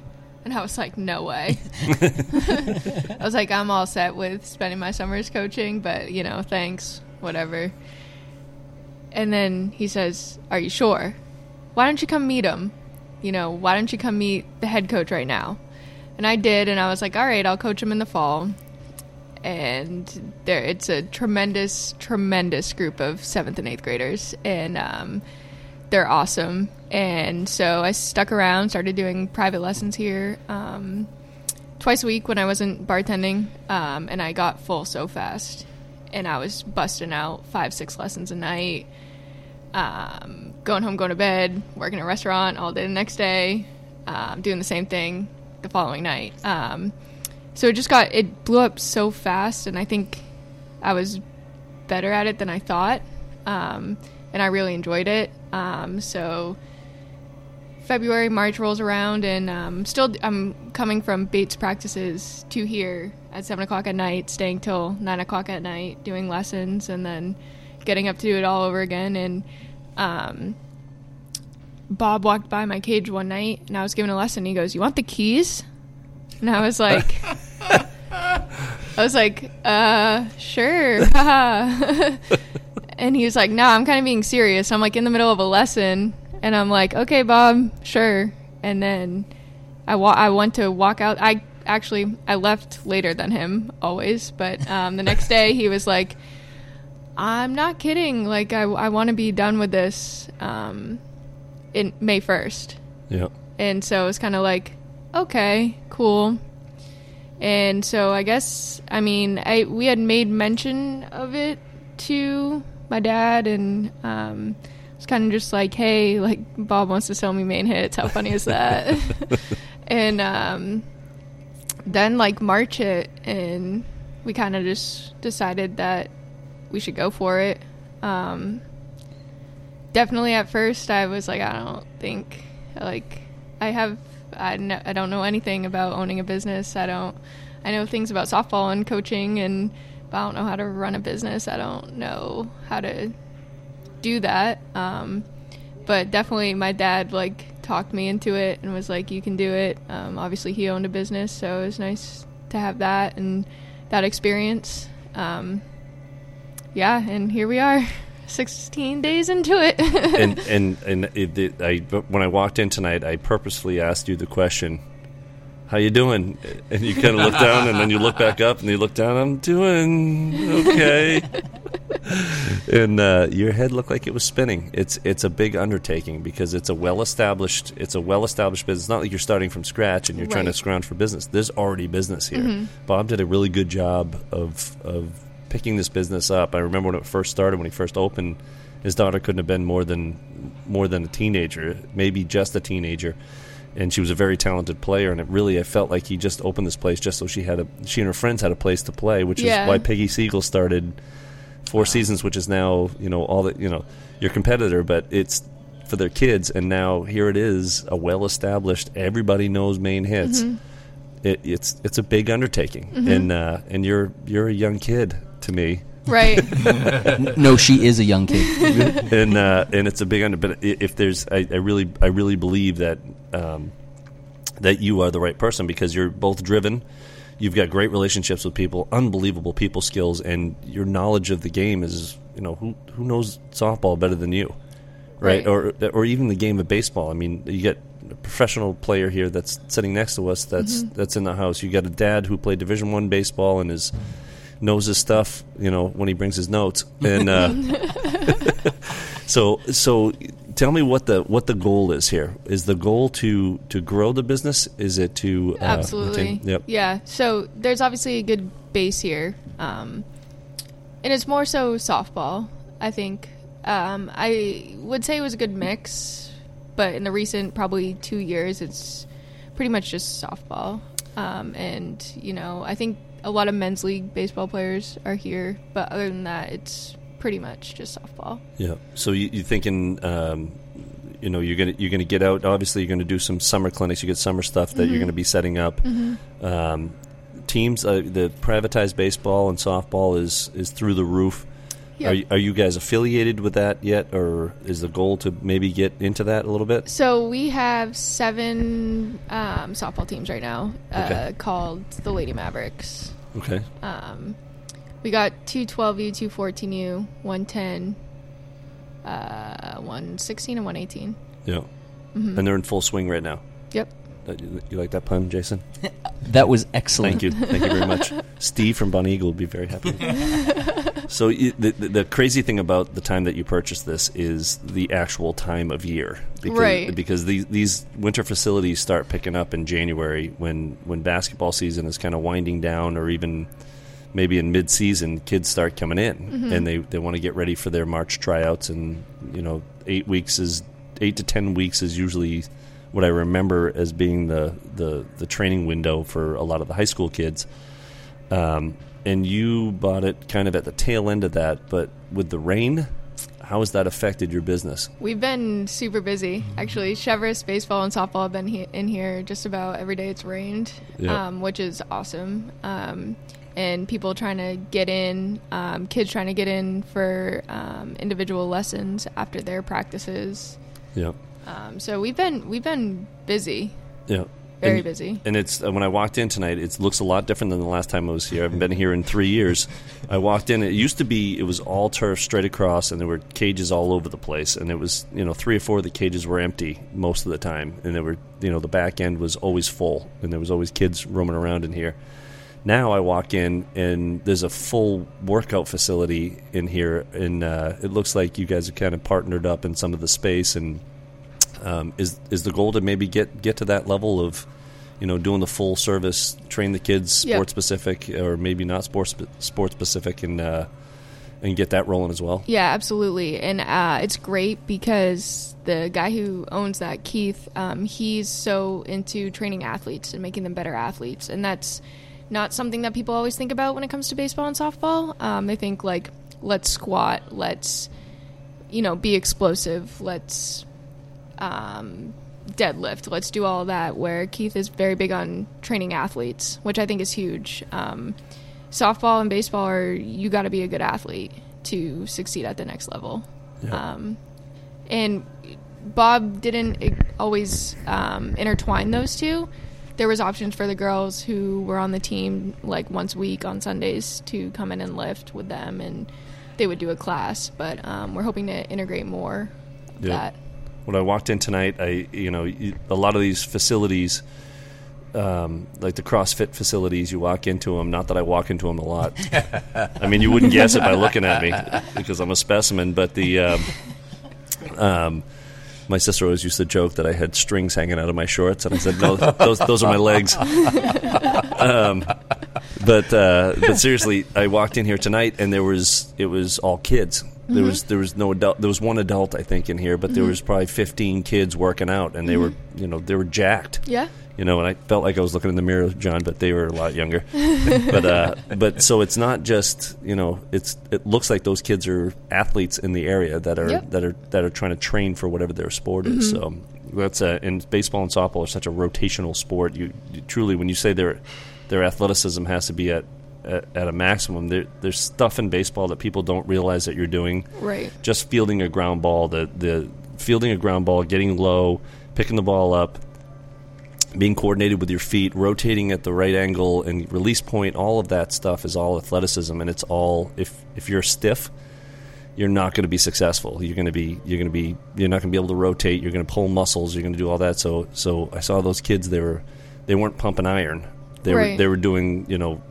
And I was like, "No way." (laughs) I was like, "I'm all set with spending my summers coaching, but you know, thanks, whatever." And then he says, "Are you sure? Why don't you come meet him? You know, why don't you come meet the head coach right now?" And I did, and I was like, all right, I'll coach him in the fall. And there, it's a tremendous, tremendous group of seventh and eighth graders, and um, they're awesome. And so I stuck around, started doing private lessons here um, twice a week when I wasn't bartending, um, and I got full so fast. And I was busting out five, six lessons a night, um, going home, going to bed, working at a restaurant all day the next day, um, doing the same thing the following night. Um, so it just got it blew up so fast, and I think I was better at it than I thought, um, and I really enjoyed it. Um, so February, March rolls around, and um, still I'm coming from Bates practices to here at seven o'clock at night, staying till nine o'clock at night, doing lessons, and then getting up to do it all over again. And um, Bob walked by my cage one night, and I was giving a lesson. He goes, "You want the keys?" And I was like, (laughs) I was like, uh, sure. (laughs) (laughs) and he was like, no, I'm kind of being serious. I'm like in the middle of a lesson, and I'm like, okay, Bob, sure. And then I wa- I went to walk out. I actually I left later than him always, but um, the next day he was like, I'm not kidding. Like I I want to be done with this um, in May first. Yeah. And so it was kind of like, okay, cool. And so I guess I mean I we had made mention of it to my dad, and um, it's kind of just like, hey, like Bob wants to sell me main hits. How funny is that? (laughs) and um, then like March it, and we kind of just decided that we should go for it. Um, definitely at first I was like, I don't think like I have I, I don't know anything about owning a business. I don't I know things about softball and coaching and but I don't know how to run a business. I don't know how to do that. Um, but definitely my dad like talked me into it and was like you can do it. Um, obviously he owned a business, so it was nice to have that and that experience. Um, yeah, and here we are. (laughs) 16 days into it. (laughs) and and and it, it, I when I walked in tonight, I purposefully asked you the question, how you doing? And you kind of look down, and then you look back up, and you look down. I'm doing okay. (laughs) and uh, your head looked like it was spinning. It's it's a big undertaking because it's a well established it's a well established business. It's not like you're starting from scratch and you're trying to scrounge for business. There's already business here. Bob did a really good job of of picking this business up. I remember when it first started, when he first opened, his daughter couldn't have been more than more than a teenager, maybe just a teenager. And she was a very talented player, and it really I felt like he just opened this place just so she had a she and her friends had a place to play, which Yeah. is why Peggy Siegel started Four Seasons, which is now you know all the you know your competitor, but it's for their kids, and now here it is, a well established. Everybody knows main hits. It, it's it's a big undertaking, and uh, and you're you're a young kid to me, Right. no, she is a young kid. (laughs) and uh, and it's a big under. But if there's, I, I really I really believe that um, that you are the right person because you're both driven. You've got great relationships with people, unbelievable people skills, and your knowledge of the game is you know who who knows softball better than you, right? Right. Or or even the game of baseball. I mean, you get a professional player here that's sitting next to us that's that's in the house. You got a dad who played Division One baseball and is knows his stuff. You know when he brings his notes and. Uh, (laughs) (laughs) so so tell me what the what the goal is here. Is the goal to to grow the business? Is it to uh, Absolutely. retain- Yep. Yeah. So there's obviously a good base here, um, and it's more so softball. I think um, I would say it was a good mix, but in the recent probably two years, it's pretty much just softball. Um, and you know, I think a lot of men's league baseball players are here, but other than that, it's pretty much just softball. Yeah. So you, you thinking, um, you know, you're gonna you're gonna get out. Obviously, you're gonna do some summer clinics. You get summer stuff that you're gonna be setting up. Um, teams, uh, the privatized baseball and softball is is through the roof. Yeah. Are, you- are you guys affiliated with that yet, or is the goal to maybe get into that a little bit? So we have seven um, softball teams right now, uh, Okay. called the Lady Mavericks. Okay. Um, we got two 12U, two 14U, one 10, uh, one 16, and one 18. Yeah. And they're in full swing right now. Yep. Uh, You you like that pun, Jason? (laughs) That was excellent. Thank you. Thank you very much. (laughs) Steve from Bonnie Eagle will be very happy. (laughs) so the, the the crazy thing about the time that you purchased this is the actual time of year, because, Right. Because these these winter facilities start picking up in January when when basketball season is kind of winding down, or even maybe in mid season, kids start coming in and they they want to get ready for their March tryouts, and you know eight weeks is eight to ten weeks is usually what I remember as being the, the, the training window for a lot of the high school kids. Um, and you bought it kind of at the tail end of that, but with the rain, how has that affected your business? We've been super busy, actually. Cheverus baseball and softball have been he- in here just about every day it's rained, Yeah. um, which is awesome. Um, and people trying to get in, um, kids trying to get in for um, individual lessons after their practices. Yeah, Um, so we've been we've been busy, yeah, very and, busy. And it's uh, when I walked in tonight, it looks a lot different than the last time I was here. I haven't been here in three years. I walked in; it used to be it was all turf straight across, and there were cages all over the place. And it was you know three or four of the cages were empty most of the time, and there were you know the back end was always full, and there was always kids roaming around in here. Now I walk in and there's a full workout facility in here, and uh, it looks like you guys have kind of partnered up in some of the space. And um, is is the goal to maybe get get to that level of, you know, doing the full service, train the kids Yep. sports specific, or maybe not sports sports specific, and uh, and get that rolling as well. Yeah, absolutely, and uh, it's great because the guy who owns that, Keith, um, he's so into training athletes and making them better athletes, and that's not something that people always think about when it comes to baseball and softball. Um, they think like, let's squat, let's, you know, be explosive, let's um, deadlift, let's do all that. Where Keith is very big on training athletes, which I think is huge. Um, softball and baseball are you got to be a good athlete to succeed at the next level. Um, and Bob didn't always um, intertwine those two. There was options for the girls who were on the team like once a week on Sundays to come in and lift with them, and they would do a class. But um, we're hoping to integrate more of Yeah. that. When I walked in tonight, I you know a lot of these facilities, um, like the CrossFit facilities. You walk into them. Not that I walk into them a lot. (laughs) I mean, you wouldn't guess it by looking at me because I'm a specimen. But the um, um, my sister always used to joke that I had strings hanging out of my shorts, and I said, "No, those those are my legs." (laughs) um, but uh, but seriously, I walked in here tonight, and there was it was all kids. There mm-hmm. was there was no adult. There was one adult, I think, in here, but there mm-hmm. was probably 15 kids working out, and they were mm-hmm. you know they were jacked Yeah. you know, and I felt like I was looking in the mirror, John, but they were a lot younger. (laughs) but uh, but so it's not just you know, it's it looks like those kids are athletes in the area that are Yep. that are that are trying to train for whatever their sport is. So that's a, and baseball and softball are such a rotational sport. You, you truly, when you say their their athleticism has to be at at, at a maximum, there, there's stuff in baseball that people don't realize that you're doing Right. just fielding a ground ball, the the fielding a ground ball, getting low, picking the ball up, being coordinated with your feet, rotating at the right angle and release point, all of that stuff is all athleticism and it's all if if you're stiff, you're not going to be successful. You're going to be you're going to be you're not going to be able to rotate, you're going to pull muscles, you're going to do all that. So so I saw those kids they were they weren't pumping iron. They were they were doing, you know,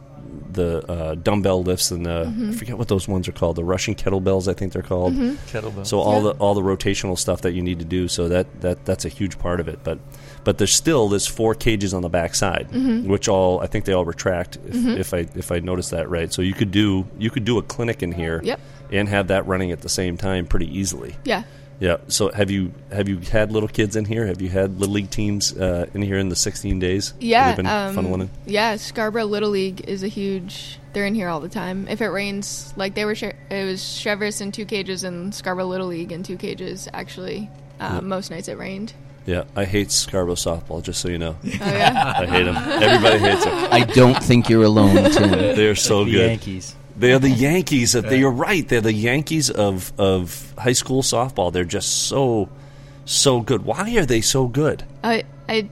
the uh, dumbbell lifts and the I forget what those ones are called, the Russian kettlebells I think they're called. kettlebells. So all Yeah. the all the rotational stuff that you need to do, so that, that that's a huge part of it. But but there's still there's four cages on the back side, Mm-hmm. which all I think they all retract if, if I if I noticed that right. So you could do you could do a clinic in here, Yep. and have that running at the same time pretty easily. Yeah. Yeah. So have you have you had little kids in here? Have you had little league teams uh, in here in the 16 days? Yeah. you've been um, funneling in? Yeah. Scarborough Little League is a huge. They're in here all the time. If it rains, like they were, Che- it was Cheverus in two cages and Scarborough Little League in two cages. Actually, uh, most nights it rained. Yeah. I hate Scarborough softball. Just so you know, Oh yeah. (laughs) I hate them. Everybody hates them. I don't think you're alone, Tim. They're so The good. Yankees. They're the (laughs) Yankees. Of, you're right. They're the Yankees of of high school softball. They're just so so good. Why are they so good? I I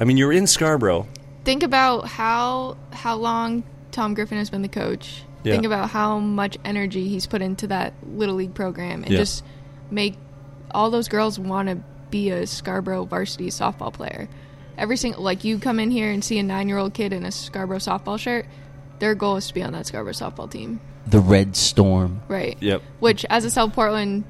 I mean, you're in Scarborough. think about how how long Tom Griffin has been the coach. Yeah. Think about how much energy he's put into that little league program, and Yeah. just make all those girls want to be a Scarborough varsity softball player. Every single like you come in here and see a nine year old kid in a Scarborough softball shirt, their goal is to be on that Scarborough softball team, The Red Storm. right? Yep. Which, as a South Portland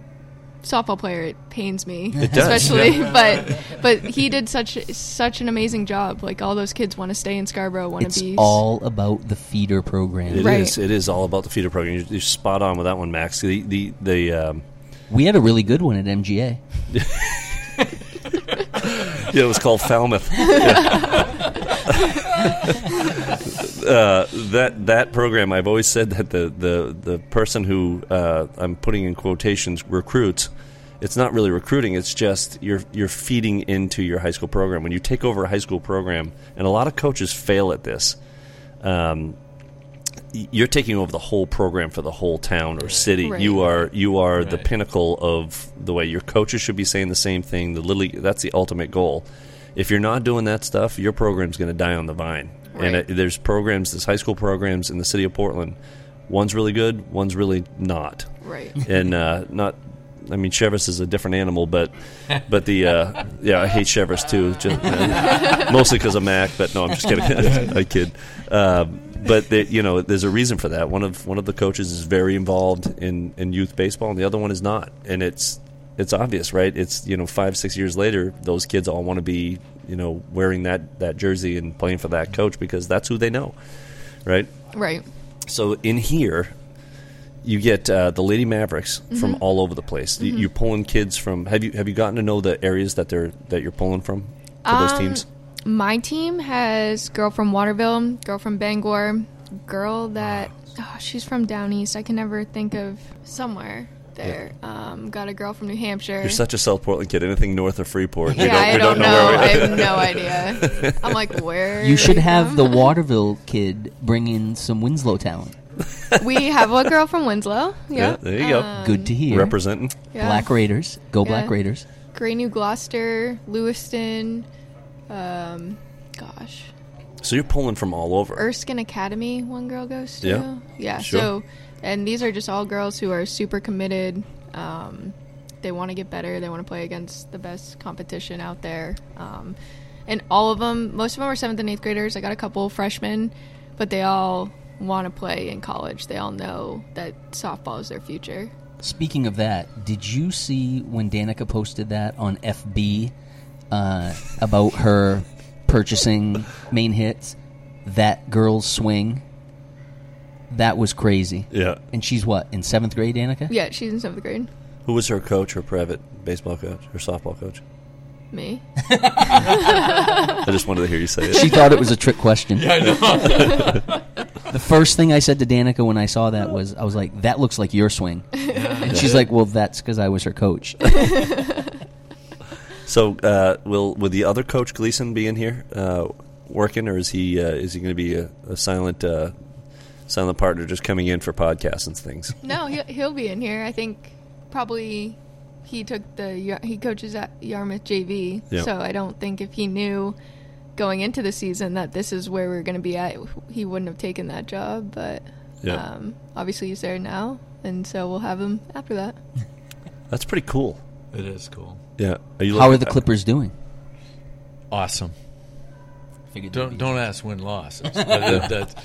softball player, it pains me, (laughs) It does, especially. (laughs) But but he did such such an amazing job. Like all those kids want to stay in Scarborough, want to be all about the feeder program. It is. Right. It is all about the feeder program. You're, you're spot on with that one, Max. The the the. Um, We had a really good one at MGA. (laughs) Yeah, it was called Falmouth. Yeah. Uh, that that program, I've always said that the the the person who uh, I'm putting in quotations recruits. It's not really recruiting. It's just you're you're feeding into your high school program. When you take over a high school program, and a lot of coaches fail at this. Um, you're taking over the whole program for the whole town or city. Right. You are you are the pinnacle of the way your coaches should be saying the same thing. The little that's the ultimate goal. If you're not doing that stuff, your program's going to die on the vine. And it, there's programs, there's high school programs in the city of Portland. One's really good, one's really not. right. (laughs) And uh, not, I mean, Cheverus is a different animal, but but the uh, yeah, I hate Cheverus too, just, uh, mostly because of Mac. But no, I'm just kidding. (laughs) I kid. Uh, but the, you know, there's a reason for that. One of one of the coaches is very involved in, in youth baseball, and the other one is not. And it's it's obvious, right? It's you know, five six years later, those kids all want to be you know wearing that that jersey and playing for that coach because that's who they know, right? Right. So in here, you get uh, the Lady Mavericks from Mm-hmm. all over the place. You You're pulling kids from. Have you have you gotten to know the areas that they're that you're pulling from for those Um, teams? My team has girl from Waterville, girl from Bangor, girl that oh, she's from down east. I can never think of somewhere there. Um, got a girl from New Hampshire. You're such a South Portland kid. Anything north of Freeport, yeah, don't, I don't, don't know. where I have no idea. (laughs) I'm like, where? You should have from? the Waterville kid bring in some Winslow talent. we have a girl from Winslow. Yeah, Yeah, there you go. Um, Good to hear. Representing. yeah. Black Raiders. Go Black Raiders. Gray New Gloucester, Lewiston. Um, gosh, So you're pulling from all over. Erskine Academy. One girl goes to. Yeah, Yeah. sure. So, and these are just all girls who are super committed. Um, they want to get better. They want to play against the best competition out there. Um, and all of them, most of them are seventh and eighth graders. I got a couple freshmen, but they all want to play in college. They all know that softball is their future. Speaking of that, did you see when Danica posted that on FB uh, about her purchasing main hits? That girl's swing. That was crazy. Yeah. And she's what in seventh grade, Danica? Yeah, she's in seventh grade. Who was her coach, her private baseball coach, her softball coach? Me. (laughs) (laughs) I just wanted to hear you say it. She thought it was a trick question. Yeah, I know. (laughs) the first thing I said to Danica when I saw that was, I was like, "That looks like your swing," and she's like, "Well, that's because I was her coach." So, uh, will will the other coach Gleason be in here uh, working, or is he uh, is he going to be a, a silent uh, silent partner, just coming in for podcasts and things? No, he'll, he'll be in here. I think probably he took the he coaches at Yarmouth JV, Yeah. so I don't think if he knew going into the season that this is where we're going to be at, he wouldn't have taken that job. But Yeah. um, obviously he's there now, and so we'll have him after that. (laughs) That's pretty cool. It is cool. Yeah. Are you How are the Clippers doing? Awesome. Don't don't ask win losses. (laughs) But that, that,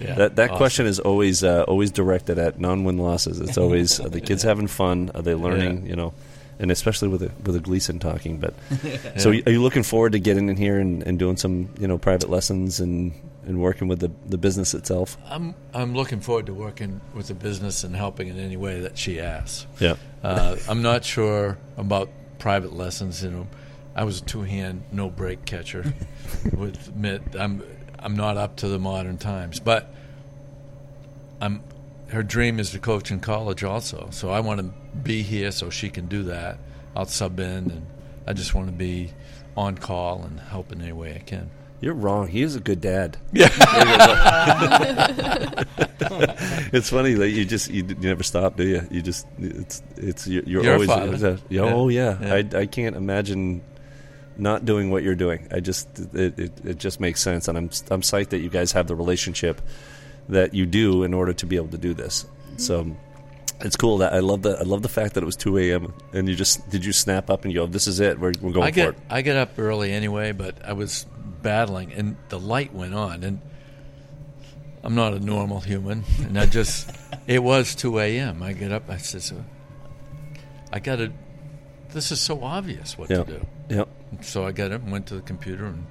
yeah, That that awesome. question is always uh, always directed at non-win losses. It's always are the kids (laughs) having fun? Are they learning? Yeah. You know, and especially with a, with a Gleason talking. But (laughs) so, are you looking forward to getting in here and, and doing some you know private lessons and, and working with the, the business itself? I'm I'm looking forward to working with the business and helping in any way that she asks. Yeah. Uh, I'm not sure about private lessons. You know, I was a two-hand, no break catcher. (laughs) with mitt, I'm I'm not up to the modern times, but I'm. Her dream is to coach in college, also. So I want to be here so she can do that. I'll sub in, and I just want to be on call and help in any way I can. You're wrong. He is a good dad. Yeah. (laughs) it's funny that you just you, you never stop, do you? You just it's it's you're, you're, You're always yeah, oh yeah. Yeah. I I can't imagine not doing what you're doing. I just it, it it just makes sense, and I'm I'm psyched that you guys have the relationship that you do in order to be able to do this. Mm-hmm. So. It's cool that I love that. I love the fact that it was two a.m. and you just did you snap up and you go, "This is it. We're, we're going I for get it." I get up early anyway, but I was battling, and the light went on, and I'm not a normal human, and I just (laughs) it was 2 a.m. I get up, I said, so I got to. This is so obvious what Yeah, to do. yeah, So I got up and went to the computer and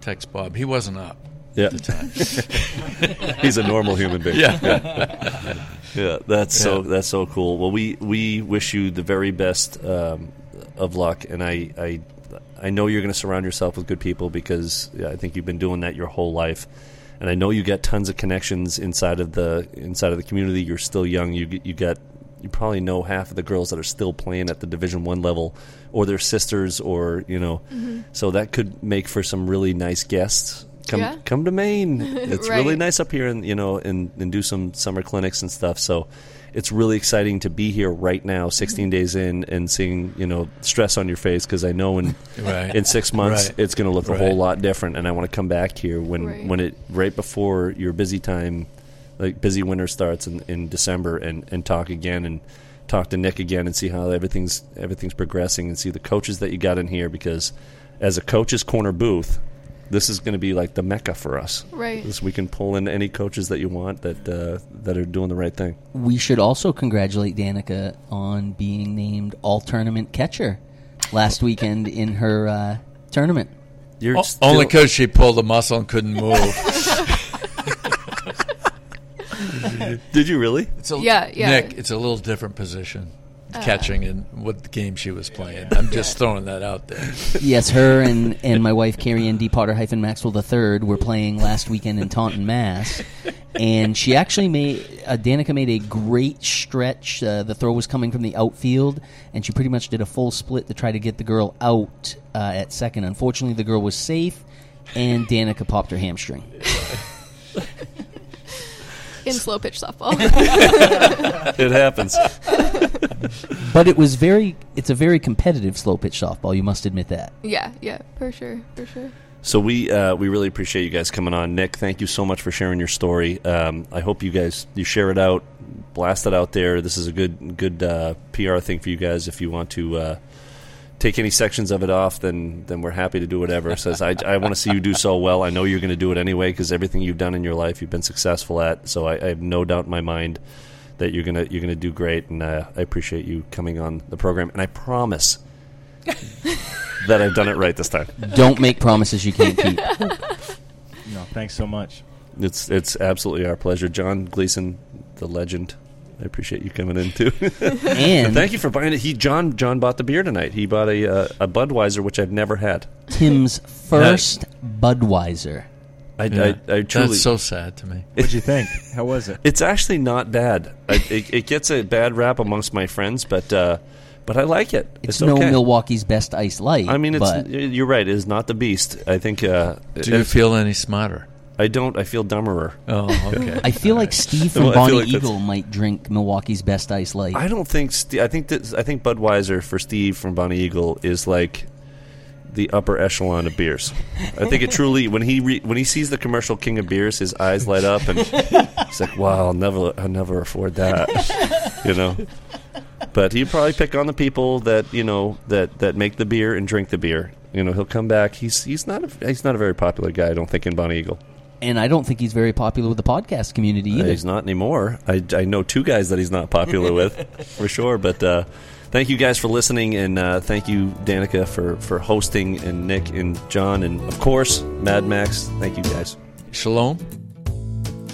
text Bob. He wasn't up yeah. at the time. (laughs) He's a normal human being. yeah, Yeah, that's so that's so cool. Well, we we wish you the very best um, of luck, and I I I know you're going to surround yourself with good people because yeah, I think you've been doing that your whole life, and I know you got tons of connections inside of the inside of the community. You're still young. You get- you got you probably know half of the girls that are still playing at the Division One level, or their sisters, or you know, mm-hmm. so that could make for some really nice guests. Come Yeah. come to Maine. (laughs) It's really nice up here, and you know, and, and do some summer clinics and stuff. So it's really exciting to be here right now, 16 days in, and seeing you know stress on your face because I know in (laughs) Right. in six months Right. it's going to look a whole lot different, and I want to come back here when Right. when it right before your busy time, like busy winter starts in, in December, and and talk again and talk to Nick again and see how everything's everything's progressing and see the coaches that you got in here because as a coach's corner booth. This is going to be like the mecca for us. Right. This- we can pull in any coaches that you want that uh, that are doing the right thing. We should also congratulate Danica on being named all tournament catcher last weekend in her uh, tournament. You're O- still- only because she pulled a muscle and couldn't move. (laughs) (laughs) did you really? It's a, Yeah, yeah. Nick, it's a little different position, catching and what game she was playing. I'm just throwing that out there. Yes, her and, and my wife Carrie Ann D. Potter hyphen Maxwell III were playing last weekend in Taunton, Mass. And she actually made uh, Danica made a great stretch. Uh, the throw was coming from the outfield, and she pretty much did a full split to try to get the girl out uh, at second. Unfortunately, the girl was safe, and Danica popped her hamstring. (laughs) (laughs) in slow pitch softball. (laughs) It happens. (laughs) But it was very it's a very competitive slow pitch softball. You must admit that. yeah, yeah, for sure, for sure. So we uh, we really appreciate you guys coming on. Nick, thank you so much for sharing your story. Um, I hope you guys you share it out, blast it out there. This is a good good uh, PR thing for you guys if you want to uh, take any sections of it off, then then we're happy to do whatever. Says I, I want to see you do so well. I know you're going to do it anyway because everything you've done in your life, you've been successful at. So I, I have no doubt in my mind that you're gonna you're gonna do great, and uh, I appreciate you coming on the program. And I promise (laughs) that I've done it right this time. Don't make promises you can't keep. No, thanks so much. It's it's absolutely our pleasure, John Gleason, the legend. I appreciate you coming in too. (laughs) And And thank you for buying it. He John John bought the beer tonight. He bought a uh, a Budweiser, which I've never had. Tim's (laughs) first Budweiser. I, Yeah. I, I truly. That's so sad to me. What'd you think? How was it? it's actually not bad. I, it, it gets a bad rap amongst my friends, but uh, but I like it. It's, It's, no okay. Milwaukee's best ice light. I mean, it's but you're right. It is not the beast. I think. Uh, Do you feel any smarter? I don't. I feel dumberer. Oh, okay. I feel like (laughs) Steve from Well, I feel Bonnie like that's- Eagle might drink Milwaukee's best ice light. I don't think. Ste I think that I think Budweiser for Steve from Bonnie Eagle is like the upper echelon of beers. I think it truly when he re, when he sees the commercial King of Beers, his eyes light up and he's like, "Wow, I'll never I'll never afford that," you know. But he'd probably pick on the people that you know that that make the beer and drink the beer. You know, he'll come back. He's he's not a, he's not a very popular guy. I don't think in Bonnie Eagle. And I don't think he's very popular with the podcast community Uh, either. he's not anymore. I, I know two guys that he's not popular with, (laughs) for sure. But uh, thank you guys for listening, and uh, thank you, Danica, for, for hosting, and Nick and John, and of course, Mad Max. Thank you guys. Shalom.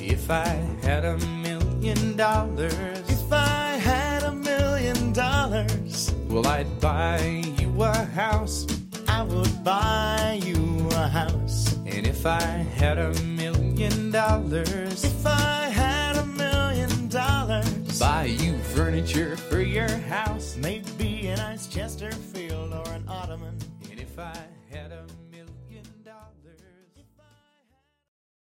If I had a million dollars, if I had a million dollars, well, I'd buy you a house. I would buy you a house. And if I had a million dollars, if I had a million dollars, buy you furniture for your house. Maybe a nice Chesterfield